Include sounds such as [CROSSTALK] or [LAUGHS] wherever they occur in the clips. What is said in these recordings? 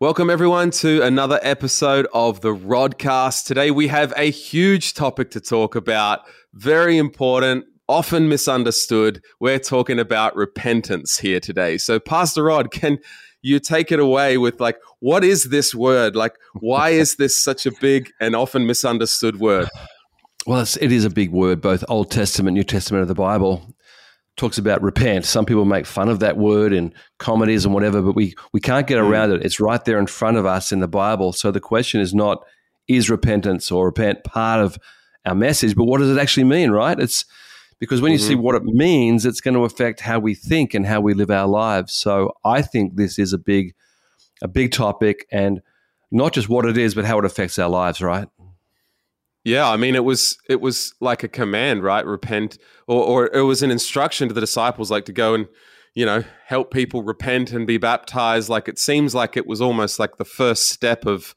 Welcome, everyone, to another episode of the Rodcast. Today, we have a huge topic to talk about, very important, often misunderstood. We're talking about repentance here today. So, Pastor Rod, [LAUGHS] can you take it away with like, what is this word? Like, why is this such a big and often misunderstood word? Well, it's, it is a big word, both Old Testament, New Testament of the Bible talks about repent. Some people make fun of that word in comedies and whatever, but we, we can't get hmm. around it. It's right there in front of us in the Bible. So the question is not, is repentance or repent part of our message, but what does it actually mean, right? It's because when you mm-hmm. see what it means, it's going to affect how we think and how we live our lives. So I think this is a big, a big topic and not just what it is, but how it affects our lives, right? Yeah, I mean, it was it was like a command, right? Repent, or or it was an instruction to the disciples, like to go and you know help people repent and be baptized. Like it seems like it was almost like the first step of,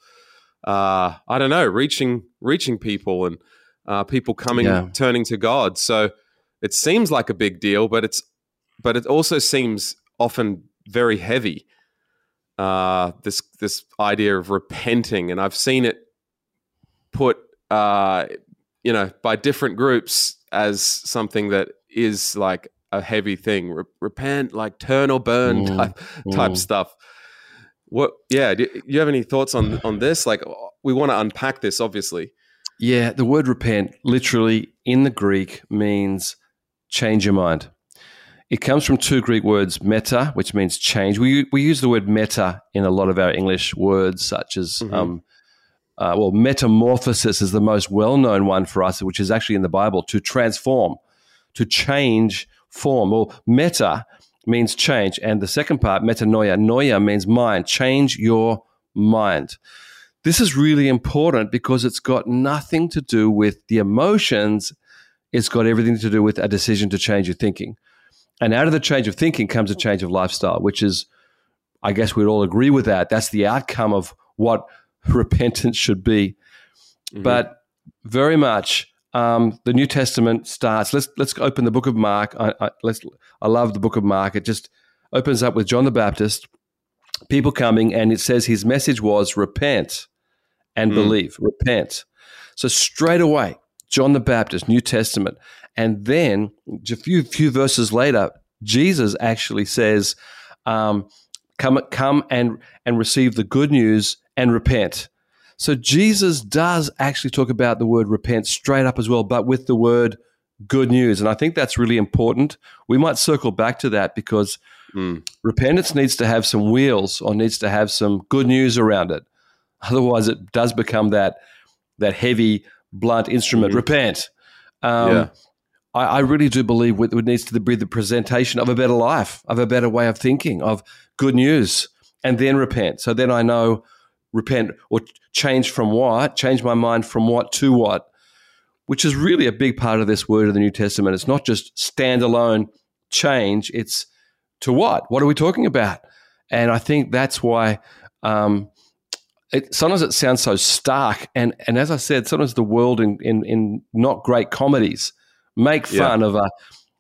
uh, I don't know, reaching reaching people and uh, people coming yeah. turning to God. So it seems like a big deal, but it's but it also seems often very heavy. Uh, this this idea of repenting, and I've seen it put uh, you know, by different groups as something that is like a heavy thing. Re- repent, like turn or burn mm, type mm. stuff. What? Yeah. Do, do you have any thoughts on on this? Like, we want to unpack this, obviously. Yeah, the word repent literally in the Greek means change your mind. It comes from two Greek words, meta, which means change. We, we use the word meta in a lot of our English words, such as mm-hmm. um, uh, well, metamorphosis is the most well known one for us, which is actually in the Bible to transform, to change form. Well, meta means change. And the second part, metanoia, noia means mind, change your mind. This is really important because it's got nothing to do with the emotions, it's got everything to do with a decision to change your thinking. And out of the change of thinking comes a change of lifestyle, which is, I guess we'd all agree with that. That's the outcome of what [LAUGHS] repentance should be. Mm-hmm. But very much um, the New Testament starts. Let's let's open the book of Mark. I, I, let's. I love the book of Mark. It just opens up with John the Baptist, people coming, and it says his message was repent and mm. believe. Repent. So straight away, John the Baptist, New Testament, and then a few few verses later, Jesus actually says, um, "Come, come and and receive the good news and repent. So Jesus does actually talk about the word repent straight up as well, but with the word good news. And I think that's really important. We might circle back to that because mm. repentance needs to have some wheels or needs to have some good news around it. Otherwise, it does become that that heavy, blunt instrument. Mm. Repent. Um, yeah. I, I, really do believe it needs to be the presentation of a better life, of a better way of thinking, of good news, and then repent. So then I know repent or change from what, change my mind from what to what, which is really a big part of this word of the New Testament. It's not just standalone change, it's to what? What are we talking about? And I think that's why um, it, sometimes it sounds so stark. And, and as I said, sometimes the world in, in, in not great comedies make fun yeah. of a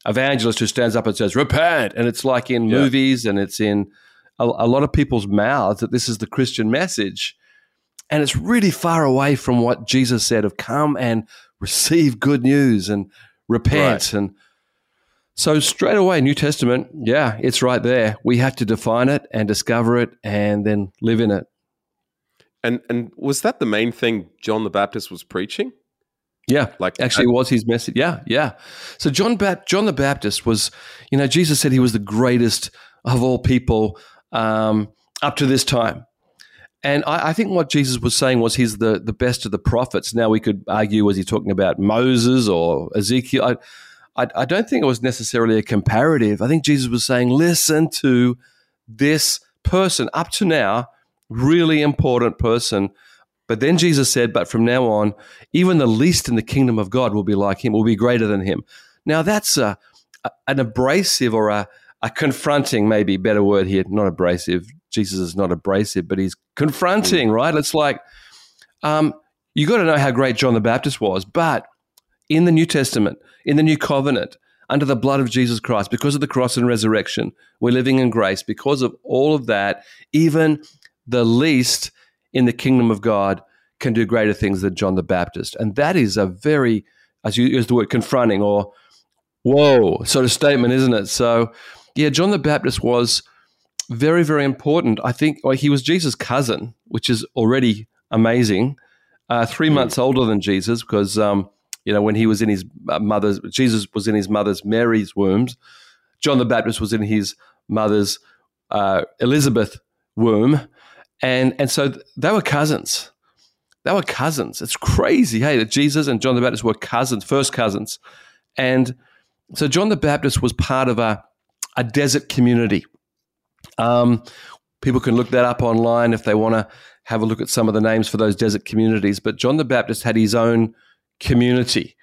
evangelist who stands up and says, repent. And it's like in yeah. movies and it's in a, a lot of people's mouths that this is the Christian message. And it's really far away from what Jesus said of come and receive good news and repent. Right. And so, straight away, New Testament, yeah, it's right there. We have to define it and discover it and then live in it. And and was that the main thing John the Baptist was preaching? Yeah, like actually, was his message. Yeah, yeah. So John ba- John the Baptist was, you know, Jesus said he was the greatest of all people um, up to this time. And I, I, think what Jesus was saying was he's the, the best of the prophets. Now we could argue, was he talking about Moses or Ezekiel? I, I, I don't think it was necessarily a comparative. I think Jesus was saying, listen to this person up to now, really important person. But then Jesus said, but from now on, even the least in the kingdom of God will be like him, will be greater than him. Now that's a, a an abrasive or a, a confronting, maybe better word here, not abrasive. Jesus is not abrasive, but he's confronting, mm. right? It's like um, you got to know how great John the Baptist was, but in the New Testament, in the New Covenant, under the blood of Jesus Christ, because of the cross and resurrection, we're living in grace. Because of all of that, even the least in the kingdom of God can do greater things than John the Baptist. And that is a very, as you use the word confronting or whoa sort of statement, isn't it? So, yeah, John the Baptist was very, very important. I think well, he was Jesus' cousin, which is already amazing. Uh, three mm. months older than Jesus, because um, you know when he was in his uh, mother's, Jesus was in his mother's Mary's wombs. John the Baptist was in his mother's uh, Elizabeth womb, and and so they were cousins. They were cousins. It's crazy, hey, that Jesus and John the Baptist were cousins, first cousins, and so John the Baptist was part of a a desert community. Um, people can look that up online if they want to have a look at some of the names for those desert communities. But John the Baptist had his own community,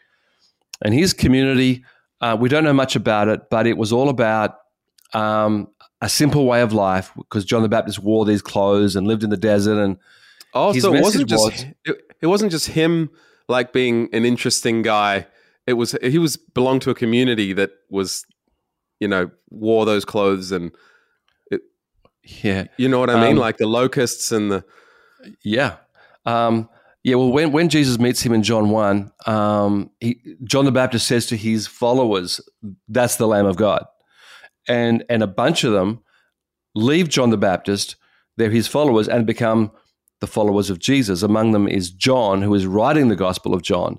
and his community. Uh, we don't know much about it, but it was all about um, a simple way of life because John the Baptist wore these clothes and lived in the desert. And oh, so it wasn't just was, it, it wasn't just him like being an interesting guy. It was he was belonged to a community that was, you know, wore those clothes and it, yeah, you know what I mean, um, like the locusts and the yeah. Um, yeah, well, when, when Jesus meets him in John 1, um, he, John the Baptist says to his followers, That's the Lamb of God and and a bunch of them leave John the Baptist. They're his followers and become the followers of Jesus. Among them is John, who is writing the Gospel of John,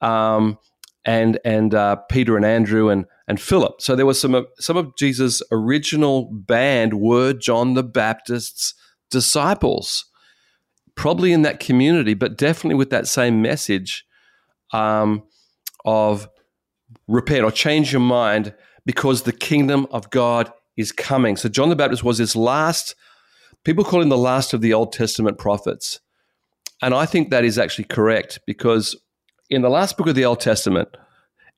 um, and and uh, Peter and Andrew and and Philip. So there was some of, some of Jesus' original band were John the Baptist's disciples, probably in that community, but definitely with that same message um, of repent or change your mind because the kingdom of God is coming. So John the Baptist was this last, people call him the last of the Old Testament prophets. And I think that is actually correct because in the last book of the Old Testament,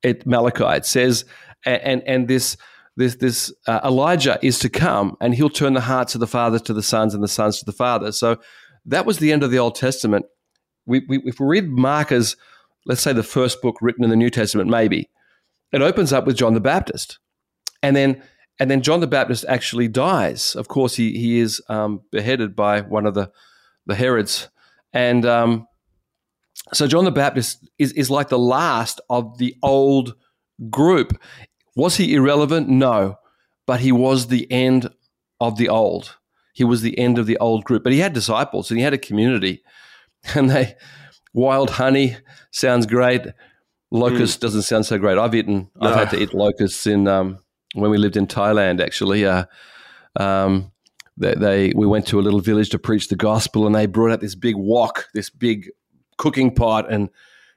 it Malachi, it says, and and this this this uh, Elijah is to come, and he'll turn the hearts of the fathers to the sons, and the sons to the fathers. So that was the end of the Old Testament. We, we, if we read Mark as, let's say, the first book written in the New Testament, maybe it opens up with John the Baptist, and then and then John the Baptist actually dies. Of course, he he is um, beheaded by one of the the Herods, and um, so John the Baptist is is like the last of the old group. Was he irrelevant? No, but he was the end of the old. He was the end of the old group, but he had disciples and he had a community, [LAUGHS] and they wild honey sounds great Locust mm. doesn't sound so great. I've eaten. No. I've had to eat locusts in um, when we lived in Thailand. Actually, uh, um, they, they, we went to a little village to preach the gospel, and they brought out this big wok, this big cooking pot, and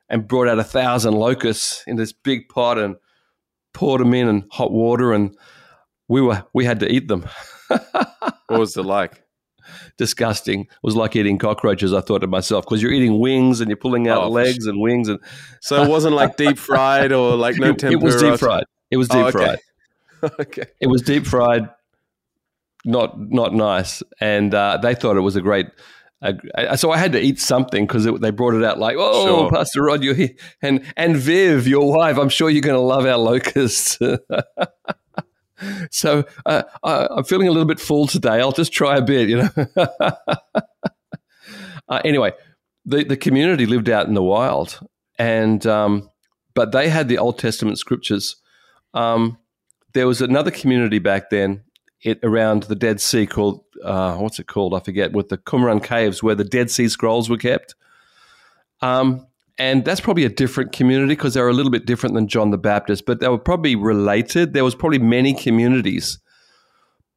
and brought out a thousand locusts in this big pot and poured them in and hot water, and we were we had to eat them. [LAUGHS] what was it like? Disgusting. It was like eating cockroaches. I thought to myself because you're eating wings and you're pulling out oh, legs and wings and. [LAUGHS] So it wasn't like deep fried or like no [LAUGHS] tempura. It was deep fried. It was deep oh, okay. fried. [LAUGHS] okay. It was deep fried. Not not nice, and uh, they thought it was a great. Uh, so I had to eat something because they brought it out like, oh, sure. Pastor Rod, you're here, and and Viv, your wife. I'm sure you're going to love our locusts. [LAUGHS] so uh, I'm feeling a little bit full today. I'll just try a bit, you know. [LAUGHS] uh, anyway, the the community lived out in the wild, and um, but they had the Old Testament scriptures. Um, there was another community back then it, around the Dead Sea called uh, what's it called? I forget. With the Qumran caves, where the Dead Sea Scrolls were kept. Um, and that's probably a different community because they're a little bit different than John the Baptist, but they were probably related. There was probably many communities,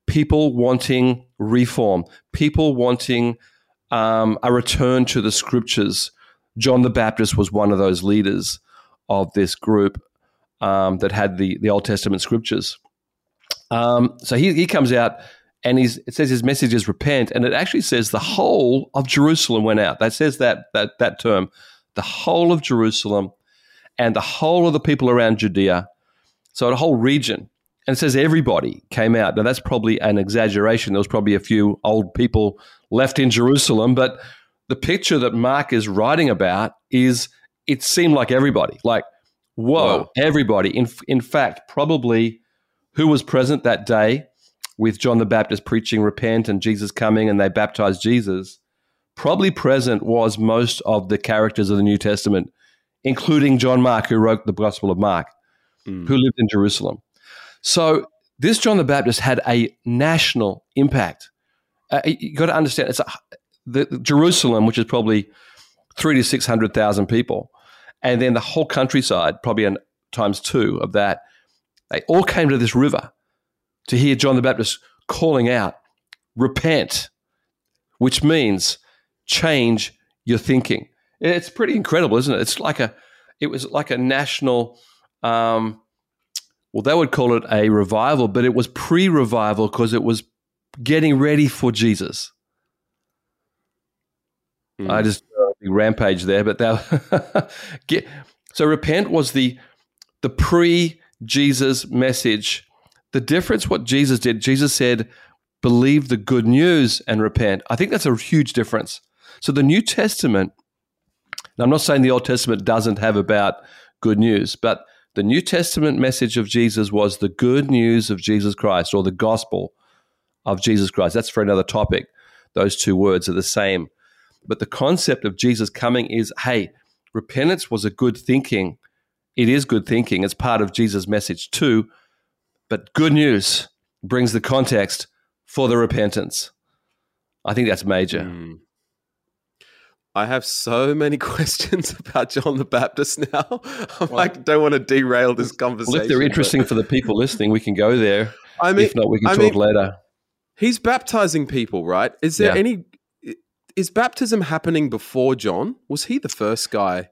people wanting reform, people wanting um, a return to the scriptures. John the Baptist was one of those leaders of this group um, that had the, the Old Testament scriptures. Um, so he, he comes out and he's, it says his message is repent, and it actually says the whole of Jerusalem went out. That says that that that term the whole of Jerusalem and the whole of the people around Judea. So the whole region. And it says everybody came out. Now that's probably an exaggeration. There was probably a few old people left in Jerusalem, but the picture that Mark is writing about is it seemed like everybody. Like, whoa, everybody. In in fact, probably who was present that day with John the Baptist preaching repent and Jesus coming and they baptized Jesus, probably present was most of the characters of the New Testament, including John Mark, who wrote the Gospel of Mark, mm. who lived in Jerusalem. So this John the Baptist had a national impact. Uh, you got to understand, it's a, the, Jerusalem, which is probably three to six hundred thousand people, and then the whole countryside, probably an, times two of that. They all came to this river to hear John the Baptist calling out, "Repent," which means change your thinking. It's pretty incredible, isn't it? It's like a, it was like a national. Um, well, they would call it a revival, but it was pre revival because it was getting ready for Jesus. Mm. I just uh, rampage there, but that [LAUGHS] get so repent was the the pre Jesus message. The difference, what Jesus did, Jesus said, believe the good news and repent. I think that's a huge difference. So the New Testament, I'm not saying the Old Testament doesn't have about good news, but the New Testament message of Jesus was the good news of Jesus Christ or the gospel of Jesus Christ. That's for another topic. Those two words are the same. But the concept of Jesus coming is hey, repentance was a good thinking. It is good thinking. It's part of Jesus' message too. But good news brings the context for the repentance. I think that's major. Mm. I have so many [LAUGHS] questions about John the Baptist now. [LAUGHS] I'm well, like, don't want to derail this conversation. Well, if they're interesting but... for the people listening, we can go there. [LAUGHS] I mean, if not, we can I talk mean, later. He's baptizing people, right? Is there yeah. any? Is baptism happening before John? Was he the first guy?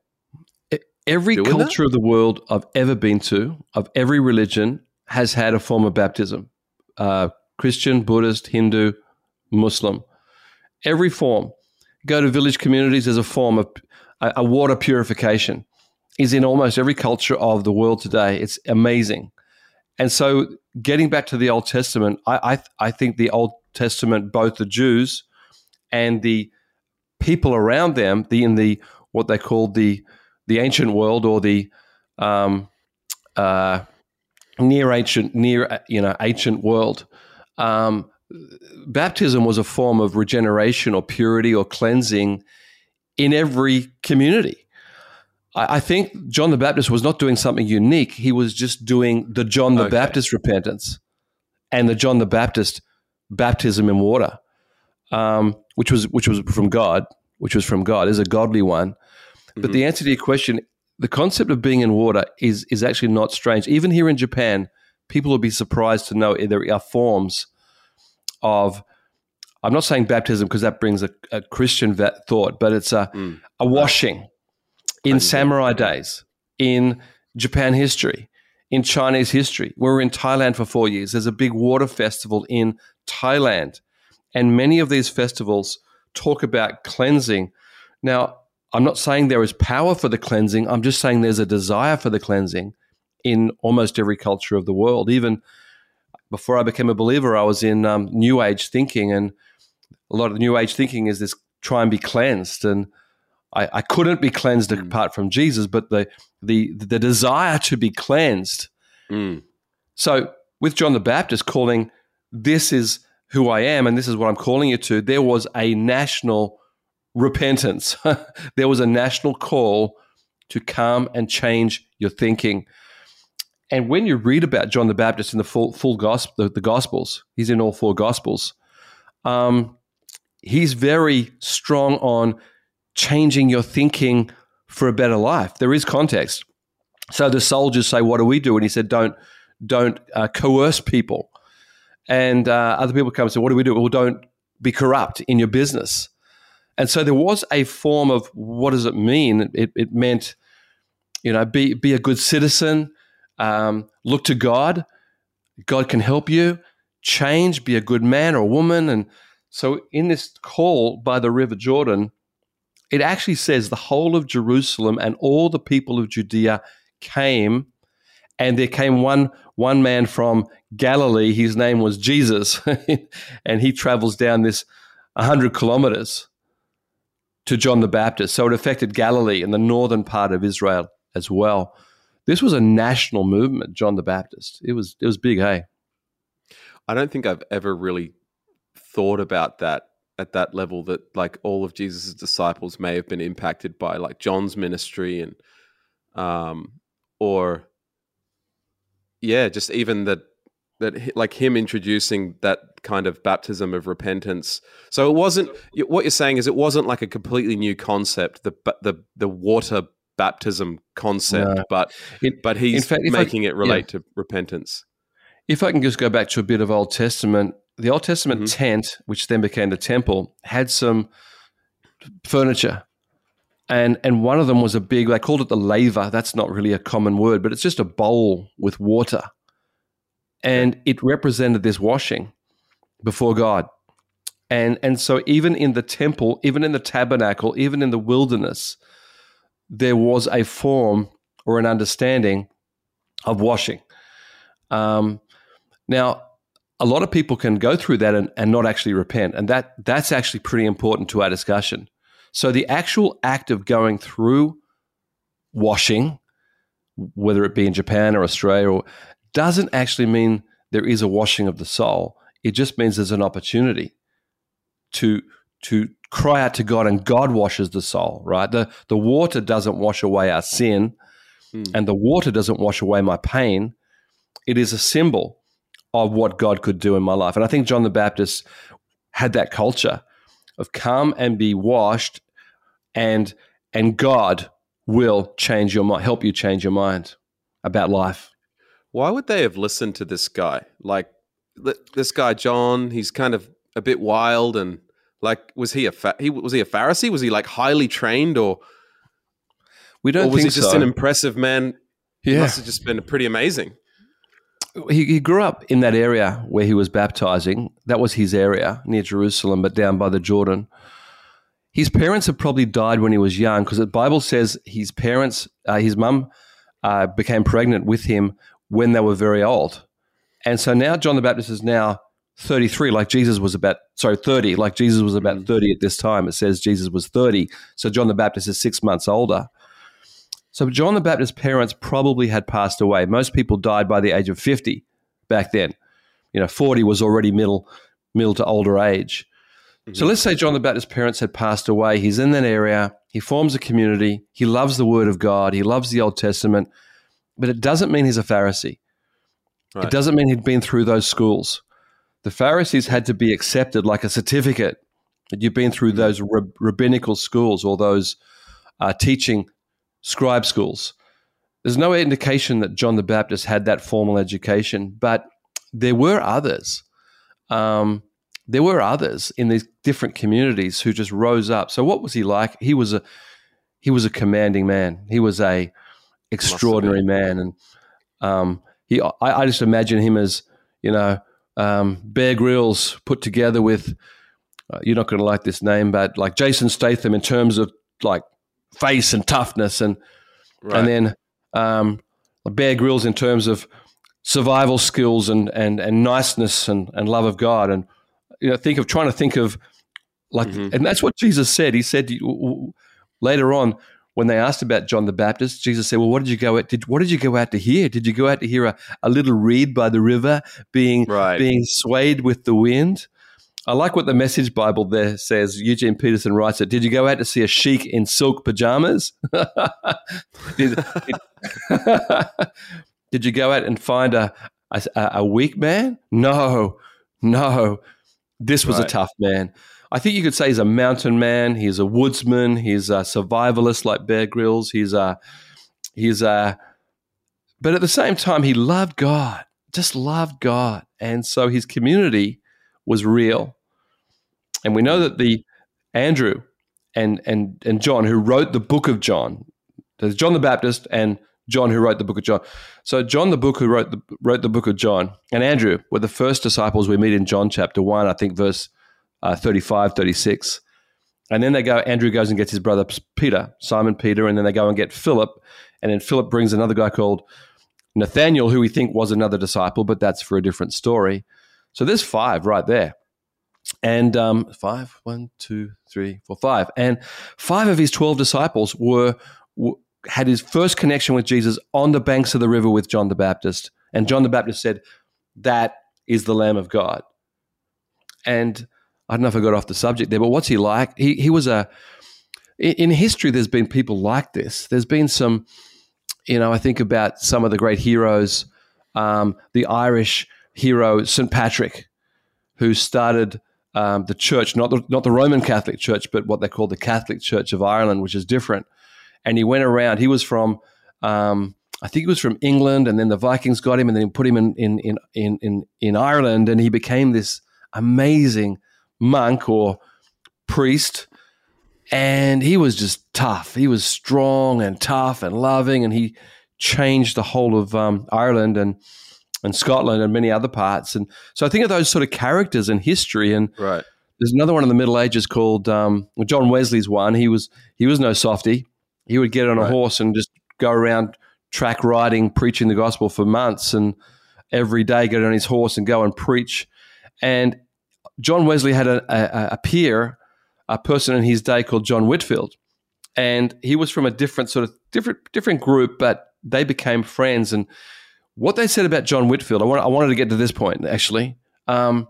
Every culture that? of the world I've ever been to, of every religion, has had a form of baptism. Uh, Christian, Buddhist, Hindu, Muslim, every form go to village communities as a form of a, a water purification is in almost every culture of the world today. It's amazing. And so, getting back to the Old Testament, I, I, I, think the Old Testament, both the Jews and the people around them, the in the what they called the the ancient world or the um, uh, near ancient near you know ancient world, um, baptism was a form of regeneration or purity or cleansing in every community. I, I think John the Baptist was not doing something unique. He was just doing the John the okay. Baptist repentance and the John the Baptist baptism in water, um, which was which was from God, which was from God, is a godly one. Mm-hmm. But the answer to your question, the concept of being in water is is actually not strange. Even here in Japan, people will be surprised to know there are forms of I'm not saying baptism because that brings a, a Christian thought, but it's a, mm. a washing in samurai days, in Japan history, in Chinese history. We were in Thailand for four years. There's a big water festival in Thailand. And many of these festivals talk about cleansing. Now, I'm not saying there is power for the cleansing. I'm just saying there's a desire for the cleansing in almost every culture of the world. Even before I became a believer, I was in um, New Age thinking, and a lot of the New Age thinking is this try and be cleansed, and I, I couldn't be cleansed mm. apart from Jesus, but the the the desire to be cleansed. Mm. So with John the Baptist calling, this is who I am, and this is what I'm calling you to. There was a national repentance. [LAUGHS] there was a national call to come and change your thinking. And when you read about John the Baptist in the full full gospel, the, the Gospels, he's in all four Gospels. Um, he's very strong on changing your thinking for a better life. There is context. So the soldiers say, "What do we do?" And he said, "Don't don't uh, coerce people." And uh, other people come and say, "What do we do?" Well, don't be corrupt in your business. And so there was a form of what does it mean? It, it meant, you know, be be a good citizen, um, look to God. God can help you change, be a good man or a woman. And so, in this call by the River Jordan, it actually says the whole of Jerusalem and all the people of Judea came, and there came one one man from Galilee. His name was Jesus, [LAUGHS] and he travels down this hundred kilometers to John the Baptist. So it affected Galilee and the northern part of Israel as well this was a national movement, John the Baptist. It was it was big, hey. I don't think I've ever really thought about that at that level that like all of Jesus' disciples may have been impacted by like John's ministry and um or yeah, just even that that like him introducing that kind of baptism of repentance. So it wasn't what you're saying is it wasn't like a completely new concept the the the water baptism concept, no. but but he's fact, making I, it relate yeah. to repentance. If I can just go back to a bit of Old Testament, the Old Testament mm-hmm. tent, which then became the temple, had some furniture. And, and one of them was a big, they called it the laver. That's not really a common word, but it's just a bowl with water. And it represented this washing before God. And, and so, even in the temple, even in the tabernacle, even in the wilderness, there was a form or an understanding of washing. Um, now, a lot of people can go through that and, and not actually repent, and that that's actually pretty important to our discussion. So, the actual act of going through washing, whether it be in Japan or Australia, or, doesn't actually mean there is a washing of the soul. It just means there's an opportunity to to cry out to God and God washes the soul, right? The, the water doesn't wash away our sin mm. and the water doesn't wash away my pain. It is a symbol of what God could do in my life. And I think John the Baptist had that culture of come and be washed and and God will change your mind, help you change your mind about life. Why would they have listened to this guy? Like this guy John, he's kind of a bit wild and like, was he a fa- he was he a Pharisee? Was he like highly trained, or we don't? Or was he just so. an impressive man? Yeah, he must have just been pretty amazing. He, he grew up in that area where he was baptizing. That was his area near Jerusalem, but down by the Jordan. His parents had probably died when he was young because the Bible says his parents, uh, his mum, uh, became pregnant with him when they were very old. And so now John the Baptist is now 33 like jesus was about sorry 30 like jesus was about mm. 30 at this time. It says jesus was 30 so john the baptist is six months older. So john the baptist's parents probably had passed away. Most people died by the age of 50 back then. You know 40 was already middle middle to older age. Mm-hmm. so let's say john the baptist's parents had passed away. He's in that area. He forms a community. He loves the word of god. He loves the old testament. But it doesn't mean he's a pharisee. Right. it doesn't mean he'd been through those schools the Pharisees had to be accepted like a certificate that you've been through those rabbinical schools or those uh, teaching scribe schools. There's no indication that John the Baptist had that formal education, but there were others. Um, there were others in these different communities who just rose up. So what was he like? He was a he was a commanding man. He was a extraordinary man, and um, he I, I just imagine him as you know um, Bear Grylls put together with, uh, you're not going to like this name, but like Jason Statham in terms of like face and toughness, and right. and then um, Bear Grylls in terms of survival skills and and and niceness and and love of God, and you know, think of trying to think of like, mm-hmm. and that's what Jesus said. He said later on when they asked about John the Baptist, Jesus said, "Well, what did you go out? Did what did you go out to hear? Did you go out to hear a, a little reed by the river being right. being swayed with the wind?" I like what the Message Bible there says. Eugene Peterson writes it. Did you go out to see a sheik in silk pajamas? [LAUGHS] did, did, [LAUGHS] did, you go out and find a, a, a weak man? No, no. This was right. a tough man. I think you could say he's a mountain man. He's a woodsman. He's a survivalist like Bear Grylls. He's a he's a but at the same time he loved God, just loved God, and so his community was real. And we know that the Andrew and and and John who wrote the book of John, there's John the Baptist and John who wrote the book of John. So John the book who wrote the wrote the book of John and Andrew were the first disciples we meet in John chapter 1, I think verse uh, 35, 36. And then they go, Andrew goes and gets his brother Peter, Simon Peter, and then they go and get Philip. And then Philip brings another guy called Nathaniel, who we think was another disciple, but that's for a different story. So there's five right there. And um, five, one, two, three, four, five. And five of his 12 disciples were, were had his first connection with Jesus on the banks of the river with John the Baptist. And John the Baptist said that is the Lamb of God. And I don't know if I got off the subject there, but what's he like? He he was a in history. There's been people like this. There's been some, you know, I think about some of the great heroes. Um, the Irish hero St. Patrick, who started um, the church, not the, not the Roman Catholic Church, but what they call the Catholic Church of Ireland, which is different. And he went around. He was from, um, I think he was from England, and then the Vikings got him, and then put him in in in in in, in Ireland, and he became this amazing monk or priest. And he was just tough. He was strong and tough and loving, and he changed the whole of um, Ireland and and Scotland and many other parts. And so I think of those sort of characters in history. And right. there's another one in the Middle Ages called um, John Wesley's one. He was he was no softy. He would get on a right. horse and just go around track riding, preaching the gospel for months, and every day get on his horse and go and preach. And John Wesley had a, a, a peer, a person in his day called John Whitefield, and he was from a different sort of different different group, but they became friends and what they said about John Whitefield, I, want, I wanted to get to this point actually, um,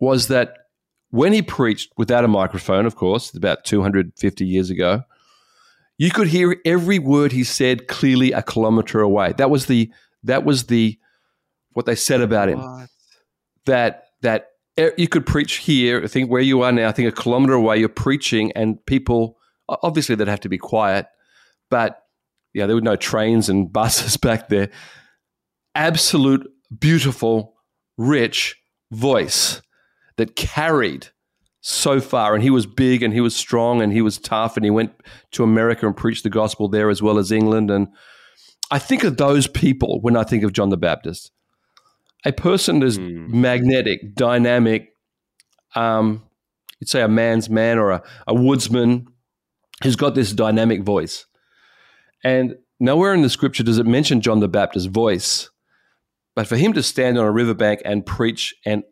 was that when he preached without a microphone, of course, about 250 years ago, you could hear every word he said clearly a kilometer away. That was the that was the what they said about him. What? That that Eh, you could preach here. I think where you are now. I think a kilometer away, you're preaching, and people obviously they'd have to be quiet, but yeah, there were no trains and [LAUGHS] buses back there absolute, beautiful, rich voice that carried so far. And he was big and he was strong and he was tough and he went to America and preached the gospel there as well as England. And I think of those people when I think of John the Baptist. A person that's mm. magnetic, dynamic, um, you'd say a man's man or a, a woodsman who's got this dynamic voice. And nowhere in the scripture does it mention John the Baptist's voice. But for him to stand on a riverbank and preach and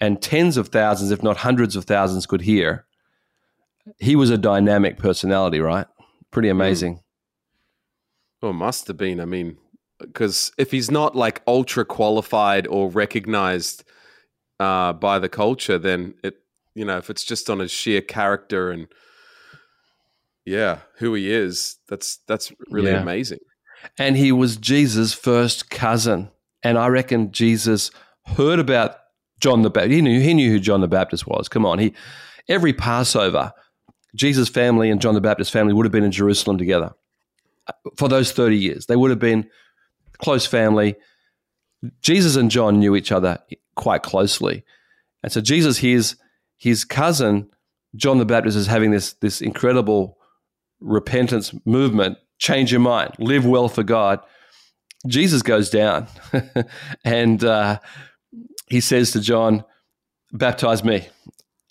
and tens of thousands, if not hundreds of thousands, could hear, he was a dynamic personality, right? Pretty hmm. amazing. Mm. Well, must have been. I mean, because if he's not like ultra qualified or recognized uh, by the culture, then it, you know, if it's just on his sheer character and yeah, who he is, that's that's really yeah. amazing. And he was Jesus' first cousin. And I reckon Jesus heard about John the Baptist. He knew, he knew who John the Baptist was. Come on. He, every Passover, Jesus' family and John the Baptist family would have been in Jerusalem together for those 30 years. They would have been close family. Jesus and John knew each other quite closely. And so Jesus hears his cousin, John the Baptist, is having this, this incredible repentance movement. Change your mind, live well for God. Jesus goes down [LAUGHS] and uh, he says to John, Baptize me.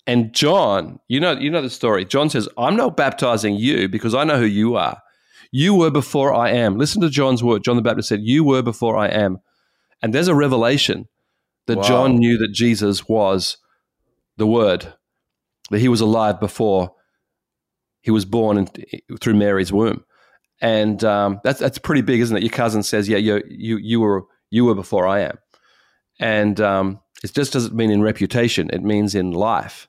And John, you know, you know the story. John says, I'm not baptizing you because I know who you are. You were before I am. Listen to John's word. John the Baptist said, You were before I am. And there's a revelation that wow. John knew that Jesus was the Word, that he was alive before he was born in, through Mary's womb and um, that's that's pretty big, isn't it? Your cousin says, "Yeah, you you you were you were before I am," and um, it just doesn't mean in reputation; it means in life.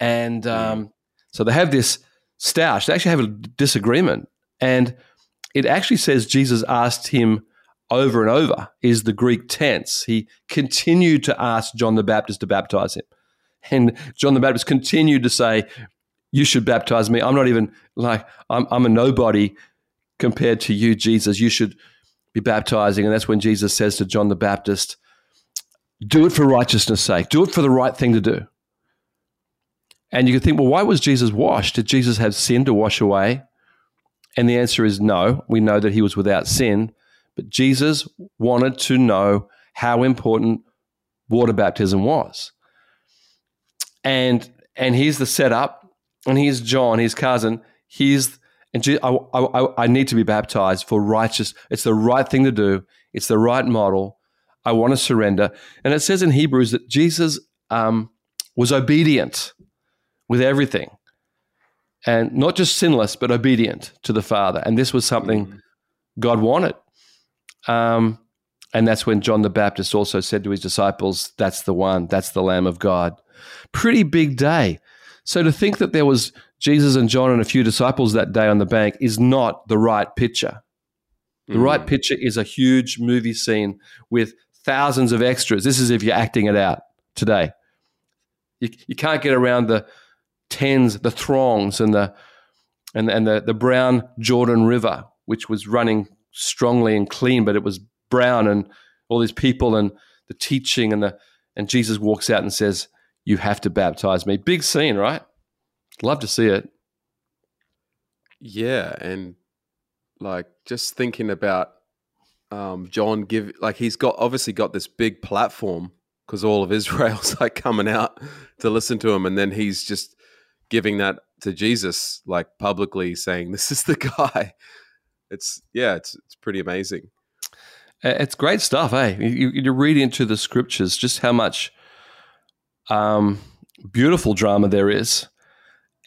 And um, so they have this stoush. They actually have a disagreement, and it actually says Jesus asked him over and over. Is the Greek tense? He continued to ask John the Baptist to baptize him, and John the Baptist continued to say, "You should baptize me. I'm not even like I'm, I'm a nobody." compared to you, Jesus. You should be baptizing. And that's when Jesus says to John the Baptist, do it for righteousness' sake, do it for the right thing to do. And you could think, well, why was Jesus washed? Did Jesus have sin to wash away? And the answer is no. We know that he was without sin, but Jesus wanted to know how important water baptism was. And and here's the setup, and here's John, his cousin. He's and I, I, I need to be baptized for righteous. It's the right thing to do. It's the right model. I want to surrender. And it says in Hebrews that Jesus um, was obedient with everything, and not just sinless, but obedient to the Father. And this was something mm. God wanted. Um, And that's when John the Baptist also said to his disciples, That's the one, that's the Lamb of God. Pretty big day. So to think that there was Jesus and John and a few disciples that day on the bank is not the right picture. The mm. right picture is a huge movie scene with thousands of extras. This is if you're acting it out today. You, you can't get around the tens, the throngs, and the and and the, the brown Jordan River, which was running strongly and clean, but it was brown and all these people and the teaching and the and Jesus walks out and says, "You have to baptize me." Big scene, right? Love to see it. Yeah, and like just thinking about um, John give like he's got obviously got this big platform because all of Israel's [LAUGHS] like coming out to listen to him, and then he's just giving that to Jesus like publicly, saying, "This is the [LAUGHS] guy." It's yeah, it's it's pretty amazing. It's great stuff, hey. Eh? You, you read into the scriptures just how much um, beautiful drama there is,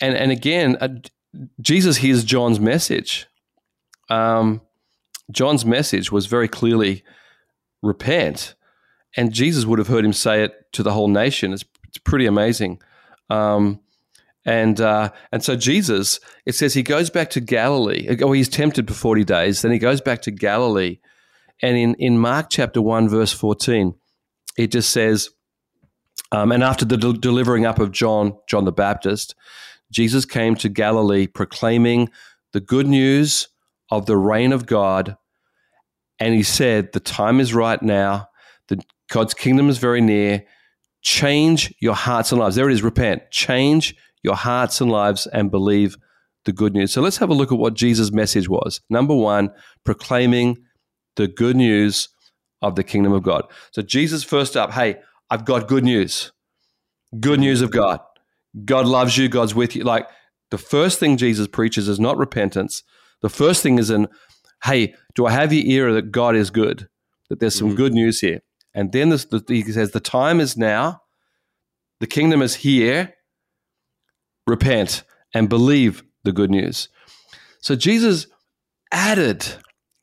and and again, uh, Jesus hears John's message. Um, John's message was very clearly repent, and Jesus would have heard him say it to the whole nation. It's, it's pretty amazing. Um, and uh, and so Jesus, it says he goes back to Galilee. Oh, he's tempted for forty days. Then he goes back to Galilee, and in in Mark chapter one verse fourteen, it just says, um, and after the de- delivering up of John John the Baptist, Jesus came to Galilee proclaiming the good news of the reign of God, and he said, "The time is right now. The God's kingdom is very near. Change your hearts and lives." There it is. Repent. Change your hearts and lives and believe the good news. So let's have a look at what Jesus' message was. Number one, proclaiming the good news of the kingdom of God. So Jesus first up, hey, I've got good news. Good news of God. God loves you, God's with you. Like the first thing Jesus preaches is not repentance. The first thing is in, hey, do I have your ear that God is good? That there's some mm-hmm. good news here. And then this, the, he says, the time is now, the kingdom is here, repent and believe the good news. So Jesus added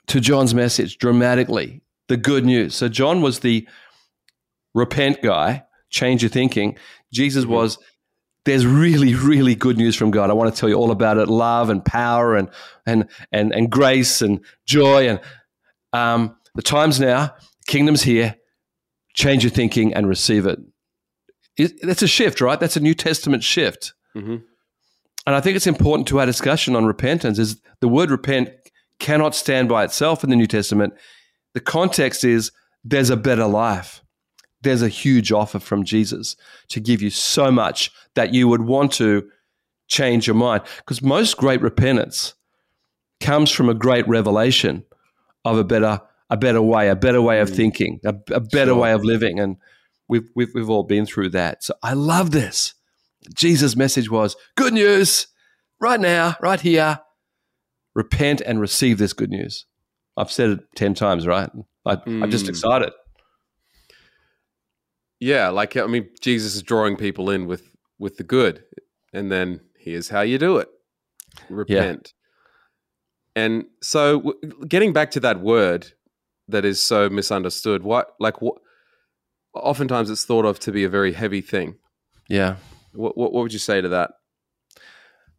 to John's message dramatically the good news. So John was the repent guy, change your thinking. Jesus mm-hmm. was there's really really good news from God. I want to tell you all about it, love and power and and and and grace and joy and um, the times now, kingdom's here. Change your thinking and receive it. it. That's a shift, right? That's a New Testament shift. Mm-hmm. And I think it's important to our discussion on repentance is the word repent cannot stand by itself in the New Testament. The context is there's a better life. There's a huge offer from Jesus to give you so much that you would want to change your mind. Because most great repentance comes from a great revelation of a better, a better way, a better way of mm. thinking, a, a better sure. way of living. And we've, we've, we've all been through that. So I love this. Jesus' message was good news right now, right here. Repent and receive this good news. I've said it 10 times, right? I, am just hmm. excited. Yeah, like I mean, Jesus is drawing people in with with the good, and then here's how you do it: repent. Yeah. And so, w- getting back to that word that is so misunderstood, what like what? Oftentimes, it's thought of to be a very heavy thing. Yeah. What, what, what would you say to that?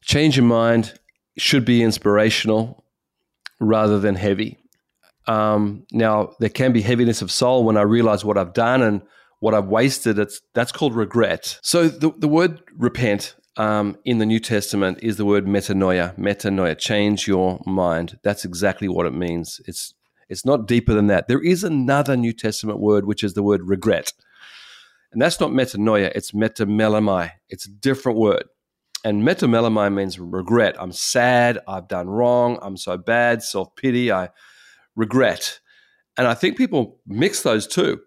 Change your mind should be inspirational rather than heavy. Um, now, there can be heaviness of soul when I realize what I've done and what I've wasted. It's that's called regret. So the, the word repent um, in the New Testament is the word metanoia. Metanoia, change your mind. That's exactly what it means. It's it's not deeper than that. There is another New Testament word which is the word regret. And that's not metanoia, it's metamelomai. It's a different word. And metamelomai means regret. I'm sad. I've done wrong. I'm so bad. Self pity. I regret. And I think people mix those two.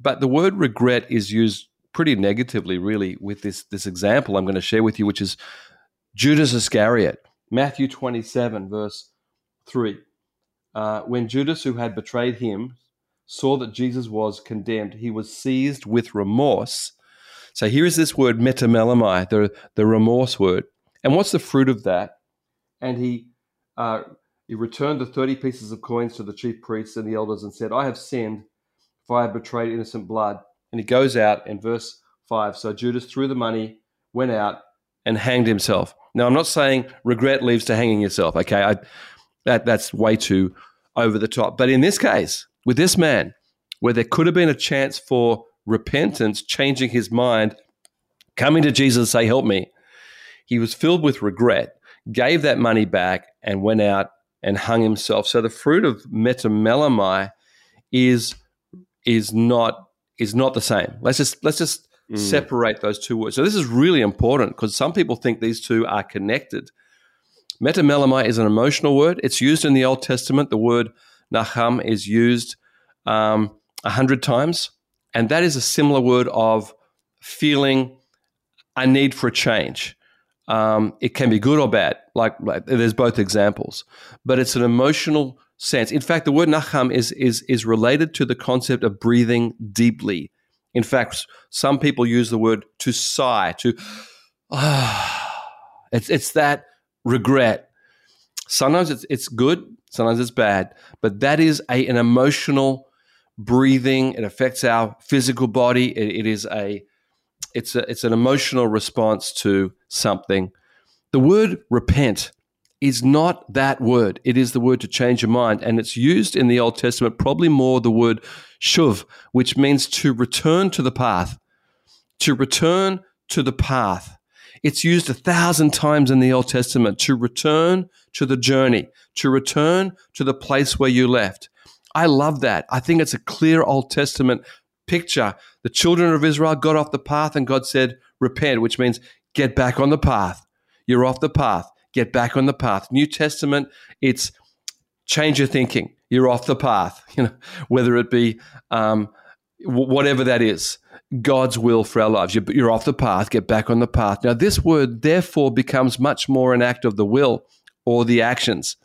But the word regret is used pretty negatively, really, with this, this example I'm going to share with you, which is Judas Iscariot, Matthew 27, verse 3. Uh, when Judas, who had betrayed him, saw that Jesus was condemned, he was seized with remorse. So here is this word metamelomai, the, the remorse word. And what's the fruit of that? And he uh, he returned the 30 pieces of coins to the chief priests and the elders and said, I have sinned. for I have betrayed innocent blood. And he goes out in verse 5. So Judas threw the money, went out, and hanged himself. Now, I'm not saying regret leads to hanging yourself, okay? I, that, that's way too over the top. But in this case, with this man, where there could have been a chance for repentance, changing his mind, coming to Jesus and say, Help me, he was filled with regret, gave that money back, and went out and hung himself. So the fruit of metamelomai is is not is not the same. Let's just let's just mm. separate those two words. So this is really important because some people think these two are connected. Metamelomai is an emotional word. It's used in the Old Testament. The word nacham is used um, a hundred times, and that is a similar word of feeling a need for a change. Um, it can be good or bad. Like, like, there's both examples, but it's an emotional sense. In fact, the word nacham is is is related to the concept of breathing deeply. In fact, some people use the word to sigh, to ah, [SIGHS] it's it's that regret. Sometimes it's it's good, sometimes it's bad, but that is a, an emotional breathing. It affects our physical body. it, it is a it's a, it's an emotional response to something. The word repent is not that word. It is the word to change your mind. And it's used in the Old Testament, probably more the word shuv, which means to return to the path. To return to the path. It's used a thousand times in the Old Testament to return to the journey, to return to the place where you left. I love that. I think it's a clear Old Testament picture. The children of Israel got off the path and God said, repent, which means get back on the path. You're off the path. Get back on the path. New Testament, it's change your thinking. You're off the path. [LAUGHS] You know, whether it be um, whatever that is, God's will for our lives. You're off the path. Get back on the path. Now, this word therefore becomes much more an act of the will or the actions.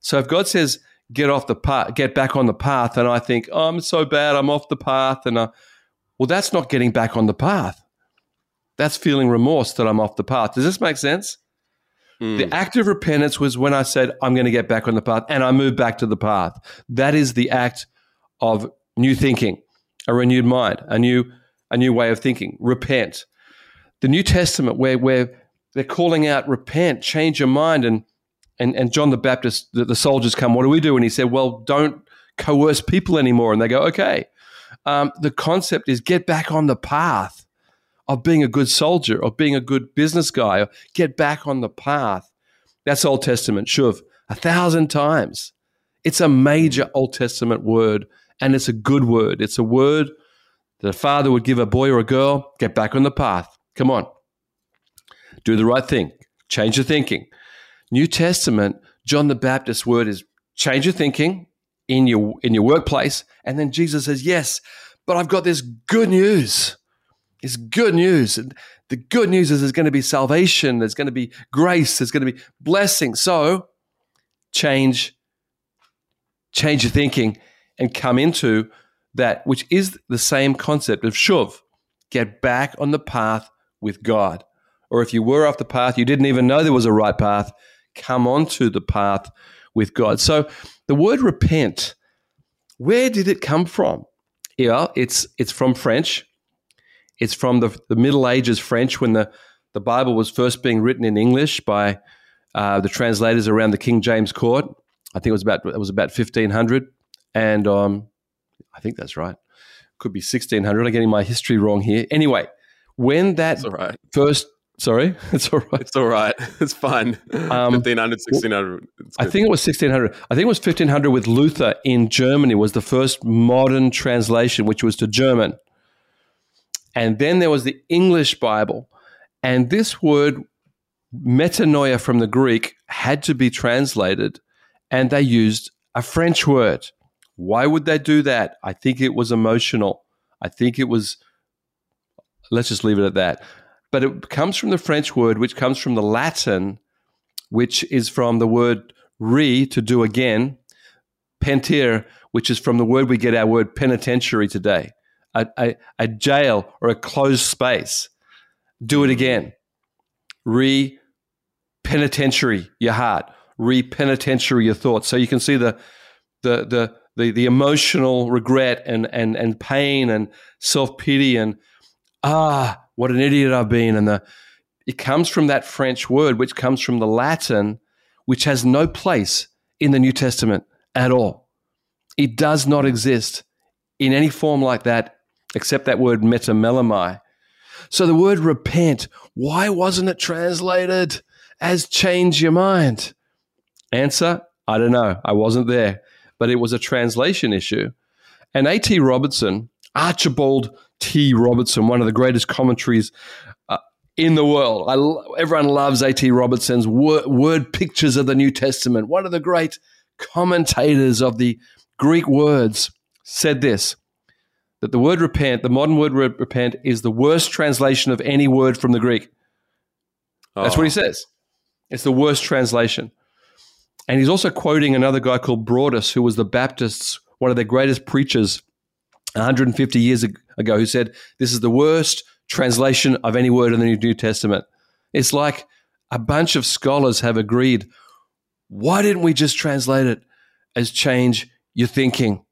So, if God says get off the path, get back on the path, and I think oh, I'm so bad, I'm off the path, and I, well, that's not getting back on the path. That's feeling remorse that I'm off the path. Does this make sense? Mm. The act of repentance was when I said, I'm going to get back on the path and I moved back to the path. That is the act of new thinking, a renewed mind, a new, a new way of thinking. Repent. The New Testament, where, where they're calling out, repent, change your mind. And, and, and John the Baptist, the, the soldiers come, what do we do? And he said, well, don't coerce people anymore. And they go, okay. Um, the concept is get back on the path of being a good soldier, of being a good business guy, or get back on the path. That's Old Testament, shuv, a thousand times. It's a major Old Testament word, and it's a good word. It's a word that a father would give a boy or a girl get back on the path. Come on. Do the right thing. Change your thinking. New Testament, John the Baptist's word is change your thinking in your in your workplace. And then Jesus says, Yes, but I've got this good news It's good news. And the good news is there's going to be salvation, there's going to be grace, there's going to be blessing. So change, change your thinking and come into that, which is the same concept of shuv. Get back on the path with God. Or if you were off the path, you didn't even know there was a right path, come onto the path with God. So the word repent, where did it come from? Yeah, it's it's from French. It's from the, the Middle Ages French when the, the Bible was first being written in English by uh, the translators around the King James Court. I think it was about it was about fifteen hundred, and um, I think that's right. Could be sixteen hundred. I'm getting my history wrong here. Anyway, when that first Sorry, [LAUGHS] it's all right. It's all right. [LAUGHS] It's fine. Um, 1500, 1600. I think it was 1600. I think it was 1500 with Luther in Germany was the first modern translation, which was to German. And then there was the English Bible. And this word, metanoia from the Greek, had to be translated, and they used a French word. Why would they do that? I think it was emotional. I think it was, let's just leave it at that. But it comes from the French word, which comes from the Latin, which is from the word re, to do again, pentir, which is from the word we get our word penitentiary today a, a, a jail or a closed space. Do it again. Re penitentiary your heart, re penitentiary your thoughts. So you can see the, the, the, the the emotional regret and and and pain and self pity and ah, what an idiot I've been. And the it comes from that French word, which comes from the Latin, which has no place in the New Testament at all. It does not exist in any form like that, except that word metamelomai. So the word repent, why wasn't it translated as change your mind? Answer, I don't know. I wasn't there, but it was a translation issue. And A.T. Robertson, Archibald T. Robertson, one of the greatest commentaries uh, in the world. I, everyone loves A.T. Robertson's word, word pictures of the New Testament. One of the great commentators of the Greek words said this that the word repent, the modern word repent, is the worst translation of any word from the Greek. That's oh. what he oh. says. It's the worst translation. And he's also quoting another guy called Broadus, who was the Baptists, one of their greatest preachers 150 years ago, who said, This is the worst translation of any word in the New Testament. It's like a bunch of scholars have agreed. Why didn't we just translate it as change your thinking?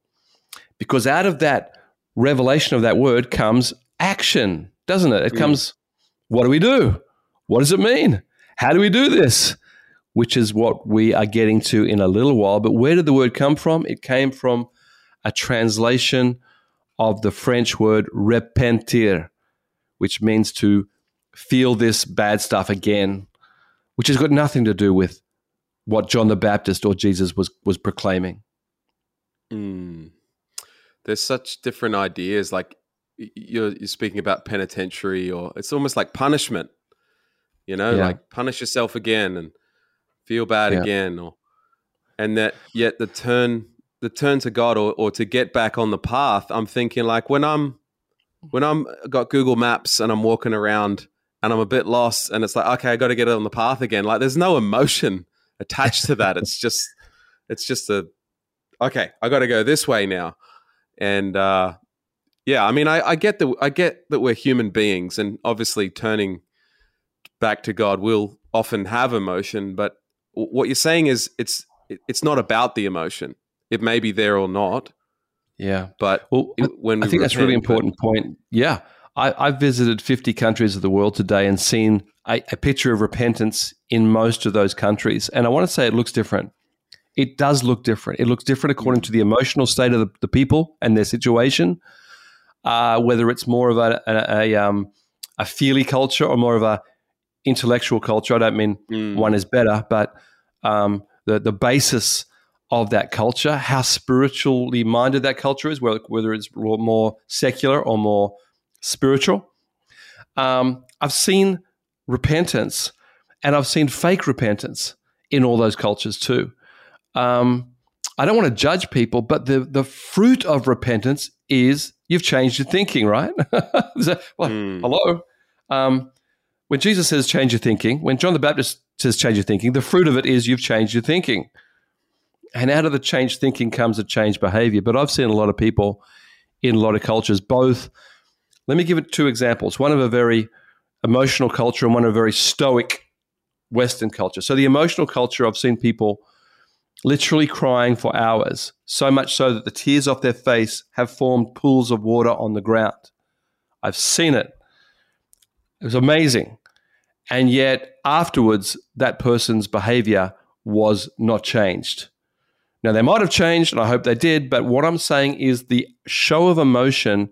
Because out of that revelation of that word comes action, doesn't it? It mm. comes, what do we do? What does it mean? How do we do this? which is what we are getting to in a little while. But where did the word come from? It came from a translation of the French word repentir, which means to feel this bad stuff again, which has got nothing to do with what John the Baptist or Jesus was was proclaiming. Mm. There's such different ideas. Like you're, you're speaking about penitentiary, or it's almost like punishment. You know, yeah. like punish yourself again, and feel bad yeah. again or and that yet the turn the turn to God or, or to get back on the path, I'm thinking like when I'm when I'm got Google Maps and I'm walking around and I'm a bit lost and it's like, okay, I gotta get on the path again. Like there's no emotion [LAUGHS] attached to that. It's just it's just a okay, I gotta go this way now. And uh yeah, I mean I, I get that I get that we're human beings and obviously turning back to God will often have emotion, but what you're saying is it's it's not about the emotion. It may be there or not. Yeah, but well, when I think that's a really important point. Yeah, I, have visited 50 countries of the world today and seen a, a picture of repentance in most of those countries, and I want to say it looks different. It does look different. It looks different according to the emotional state of the, the people and their situation. Uh, whether it's more of a a, a, um, a feely culture or more of a intellectual culture. I don't mean mm. one is better, but um, the the basis of that culture, how spiritually minded that culture is, whether it's more secular or more spiritual. Um, I've seen repentance, and I've seen fake repentance in all those cultures too. Um, I don't want to judge people, but the the fruit of repentance is you've changed your thinking, right? [LAUGHS] well, mm. hello. Um, when Jesus says change your thinking, when John the Baptist says change your thinking, the fruit of it is you've changed your thinking. And out of the changed thinking comes a changed behavior. But I've seen a lot of people in a lot of cultures, both. Let me give it two examples one of a very emotional culture and one of a very stoic Western culture. So, the emotional culture, I've seen people literally crying for hours, so much so that the tears off their face have formed pools of water on the ground. I've seen it. It was amazing. And yet, afterwards, that person's behavior was not changed. Now, they might have changed, and I hope they did, but what I'm saying is the show of emotion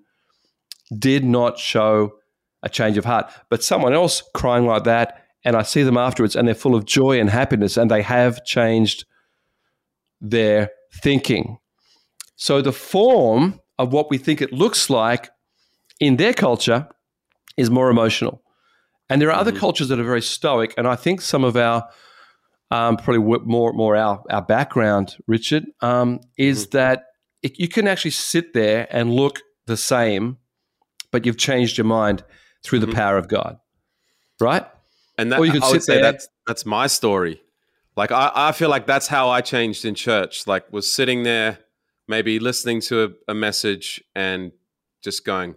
did not show a change of heart. But someone else crying like that, and I see them afterwards, and they're full of joy and happiness, and they have changed their thinking. So, the form of what we think it looks like in their culture is more emotional. And there are other mm-hmm. cultures that are very stoic. And I think some of our, um, probably more, more our, our background, Richard, um, is mm-hmm. that it, you can actually sit there and look the same, but you've changed your mind through mm-hmm. the power of God. Right? And that, or you could I would say there, that's, that's my story. Like, I, I feel like that's how I changed in church. Like, was sitting there, maybe listening to a, a message and just going,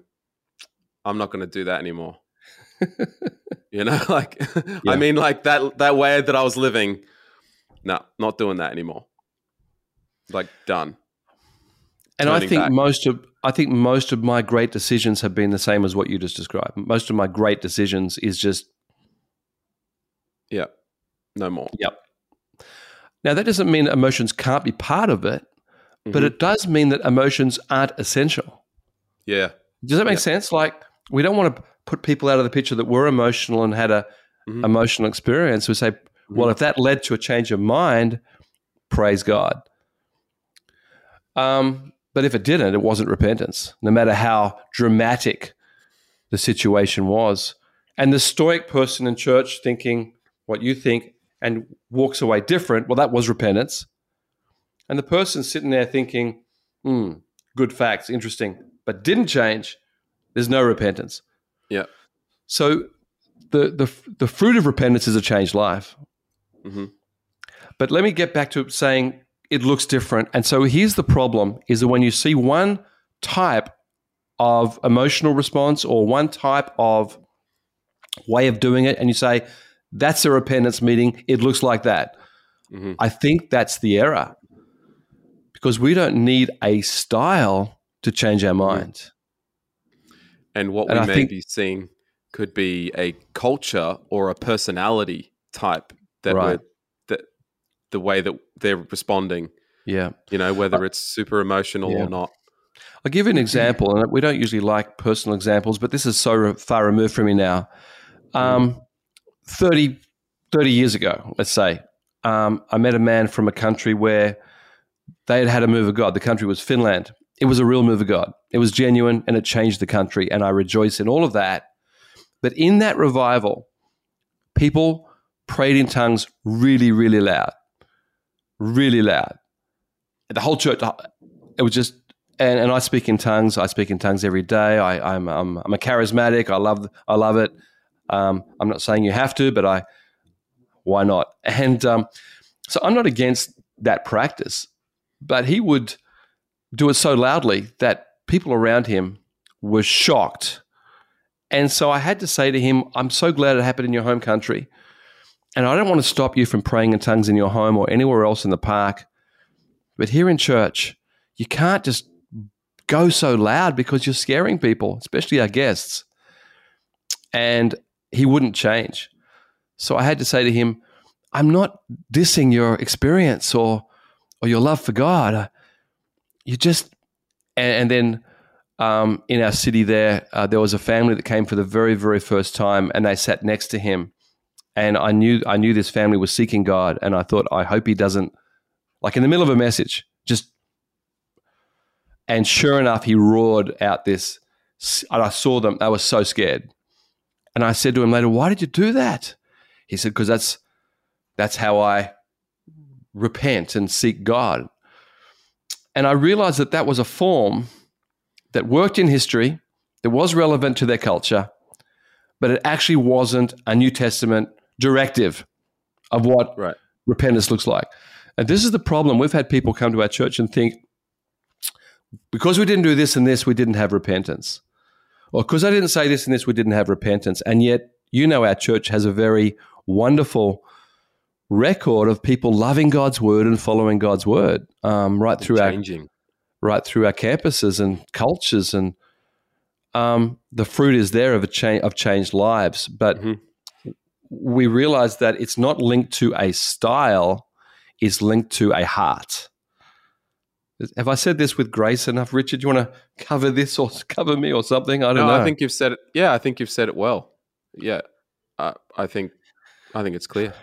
I'm not going to do that anymore. [LAUGHS] you know, [LAUGHS] like yeah. I mean, like that that way that I was living. No, not doing that anymore. Like done. And I think back. most of I think most of my great decisions have been the same as what you just described. Most of my great decisions is just Yeah. No more. Yep. Now that doesn't mean emotions can't be part of it, but Mhm. it does mean that emotions aren't essential. yeah. Does that make Yeah. sense? Like we don't want to put people out of the picture that were emotional and had a Mhm. emotional experience. We say, well, if that led to a change of mind, praise God. Um, but if it didn't, it wasn't repentance, no matter how dramatic the situation was. And the stoic person in church thinking what you think and walks away different, well, that was repentance. And the person sitting there thinking, hmm, good facts, interesting, but didn't change, there's no repentance. Yeah. So the, the, the fruit of repentance is a changed life. Mhm. But let me get back to saying it looks different. And so here's the problem is that when you see one type of emotional response or one type of way of doing it and you say, that's a repentance meeting, it looks like that. Mhm. I think that's the error because we don't need a style to change our mind. And what And we I may think- be seeing could be a culture or a personality type that Right. that the way that they're responding, Yeah. you know, whether it's super emotional Yeah. or not. I'll give you an example, and we don't usually like personal examples, but this is so far removed from me now. Um, 30, 30 years ago, let's say, um, I met a man from a country where they had had a move of God. The country was Finland. It was a real move of God. It was genuine and it changed the country, and I rejoice in all of that. But in that revival, people prayed in tongues really, really loud, really loud. The whole church, it was just and, and I speak in tongues. I speak in tongues every day. I, I'm, I'm I'm a charismatic. I love I love it. Um, I'm not saying you have to, but I why not? And um, so I'm not against that practice, but he would do it so loudly that people around him were shocked. And so I had to say to him, "I'm so glad it happened in your home country, and I don't want to stop you from praying in tongues in your home or anywhere else in the park, but here in church." You can't just go so loud because you're scaring people, especially our guests. And he wouldn't change. So I had to say to him, I'm not dissing your experience or or your love for God. You just and, and then um, in our city there, uh, there was a family that came for the very very first time, and they sat next to him, and I knew I knew this family was seeking God, and I thought I hope he doesn't like in the middle of a message just and sure enough, he roared out this. And I saw them, they were so scared. And I said to him later, Why did you do that? He said, Because that's, that's how I repent and seek God. And I realized that that was a form that worked in history, that was relevant to their culture, but it actually wasn't a New Testament directive of what Right. repentance looks like. And this is the problem. We've had people come to our church and think, because we didn't do this and this, we didn't have repentance. Or because I didn't say this and this, we didn't have repentance. And yet, you know, our church has a very wonderful record of people loving God's word and following God's word um, right through our right through our campuses and cultures, and um, the fruit is there of a cha- of changed lives. But Mhm. we realize that it's not linked to a style; it's linked to a heart. Have I said this with grace enough, Richard? Do you want to cover this or [LAUGHS] cover me or something? I don't No, know. I think you've said it. Yeah, I think you've said it well. Yeah, uh, I think I think it's clear.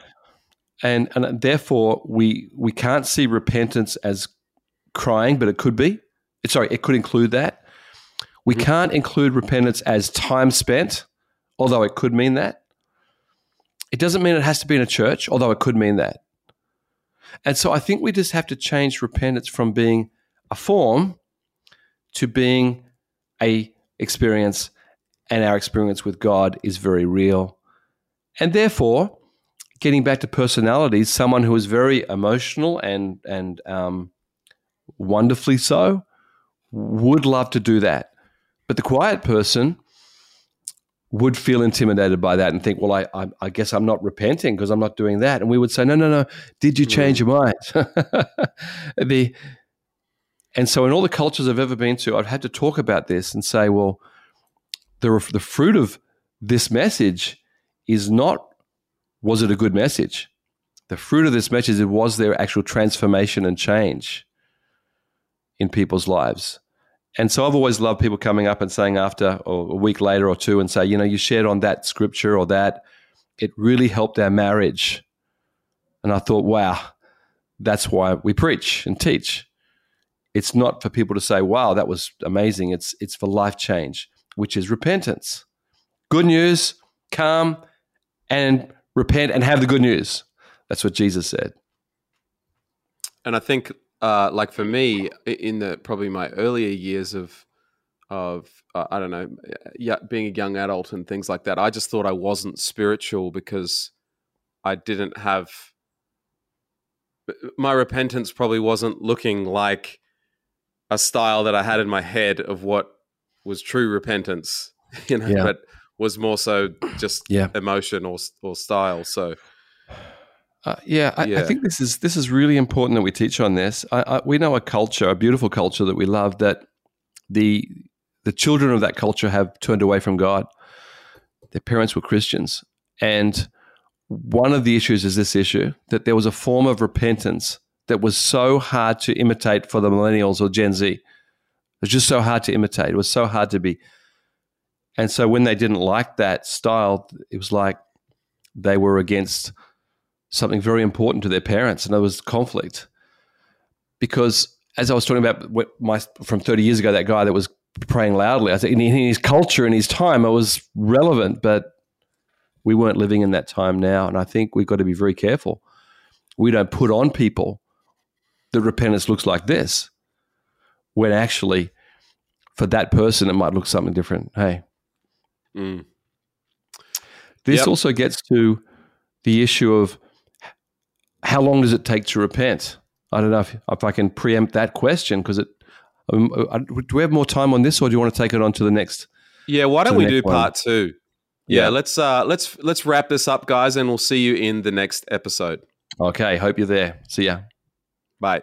And and therefore we we can't see repentance as crying, but it could be. Sorry, it could include that. We Mhm. can't include repentance as time spent, although it could mean that. It doesn't mean it has to be in a church, although it could mean that. And so I think we just have to change repentance from being a form to being a experience, and our experience with God is very real. And therefore, getting back to personalities, someone who is very emotional and and um, wonderfully so would love to do that, but the quiet person would feel intimidated by that and think, "Well, I I, I guess I'm not repenting because I'm not doing that." And we would say, "No, no, no. Did you change your mind?" [LAUGHS] the And so, in all the cultures I've ever been to, I've had to talk about this and say, well, the, the fruit of this message is not, was it a good message? The fruit of this message is, was there actual transformation and change in people's lives? And so I've always loved people coming up and saying after or a week later or two and say, you know, you shared on that scripture or that, it really helped our marriage. And I thought, wow, that's why we preach and teach. It's not for people to say, wow, that was amazing. It's it's for life change, which is repentance. Good news, calm, and repent and have the good news. That's what Jesus said. And I think uh, like for me, in the probably my earlier years of of uh, I don't know, yeah, being a young adult and things like that, I just thought I wasn't spiritual because I didn't have my repentance probably wasn't looking like a style that I had in my head of what was true repentance, [LAUGHS] you know, yeah. but was more so just yeah. emotion or or style. So uh, yeah, I, yeah, I, think this is this is really important that we teach on this. I, I, we know a culture, a beautiful culture that we love, that the the children of that culture have turned away from God. Their parents were Christians, and one of the issues is this issue that there was a form of repentance that was so hard to imitate for the millennials or Gen Z. It was just so hard to imitate. It was so hard to be. And so when they didn't like that style, it was like they were against something very important to their parents, and there was conflict. Because as I was talking about my from 30 years ago, that guy that was praying loudly, I think in his culture and his time, it was relevant, but we weren't living in that time now. And I think we've got to be very careful. We don't put on people that repentance looks like this, when actually, for that person, it might look something different. Hey. Mm. This yep. also gets to the issue of how long does it take to repent? I don't know if, if I can preempt that question because it. Um, uh, do we have more time on this, or do you want to take it on to the next? Yeah, why don't we do one? part two? Yeah, yeah, let's uh, let's let's wrap this up, guys, and we'll see you in the next episode. Okay, hope you're there. See ya. Bye.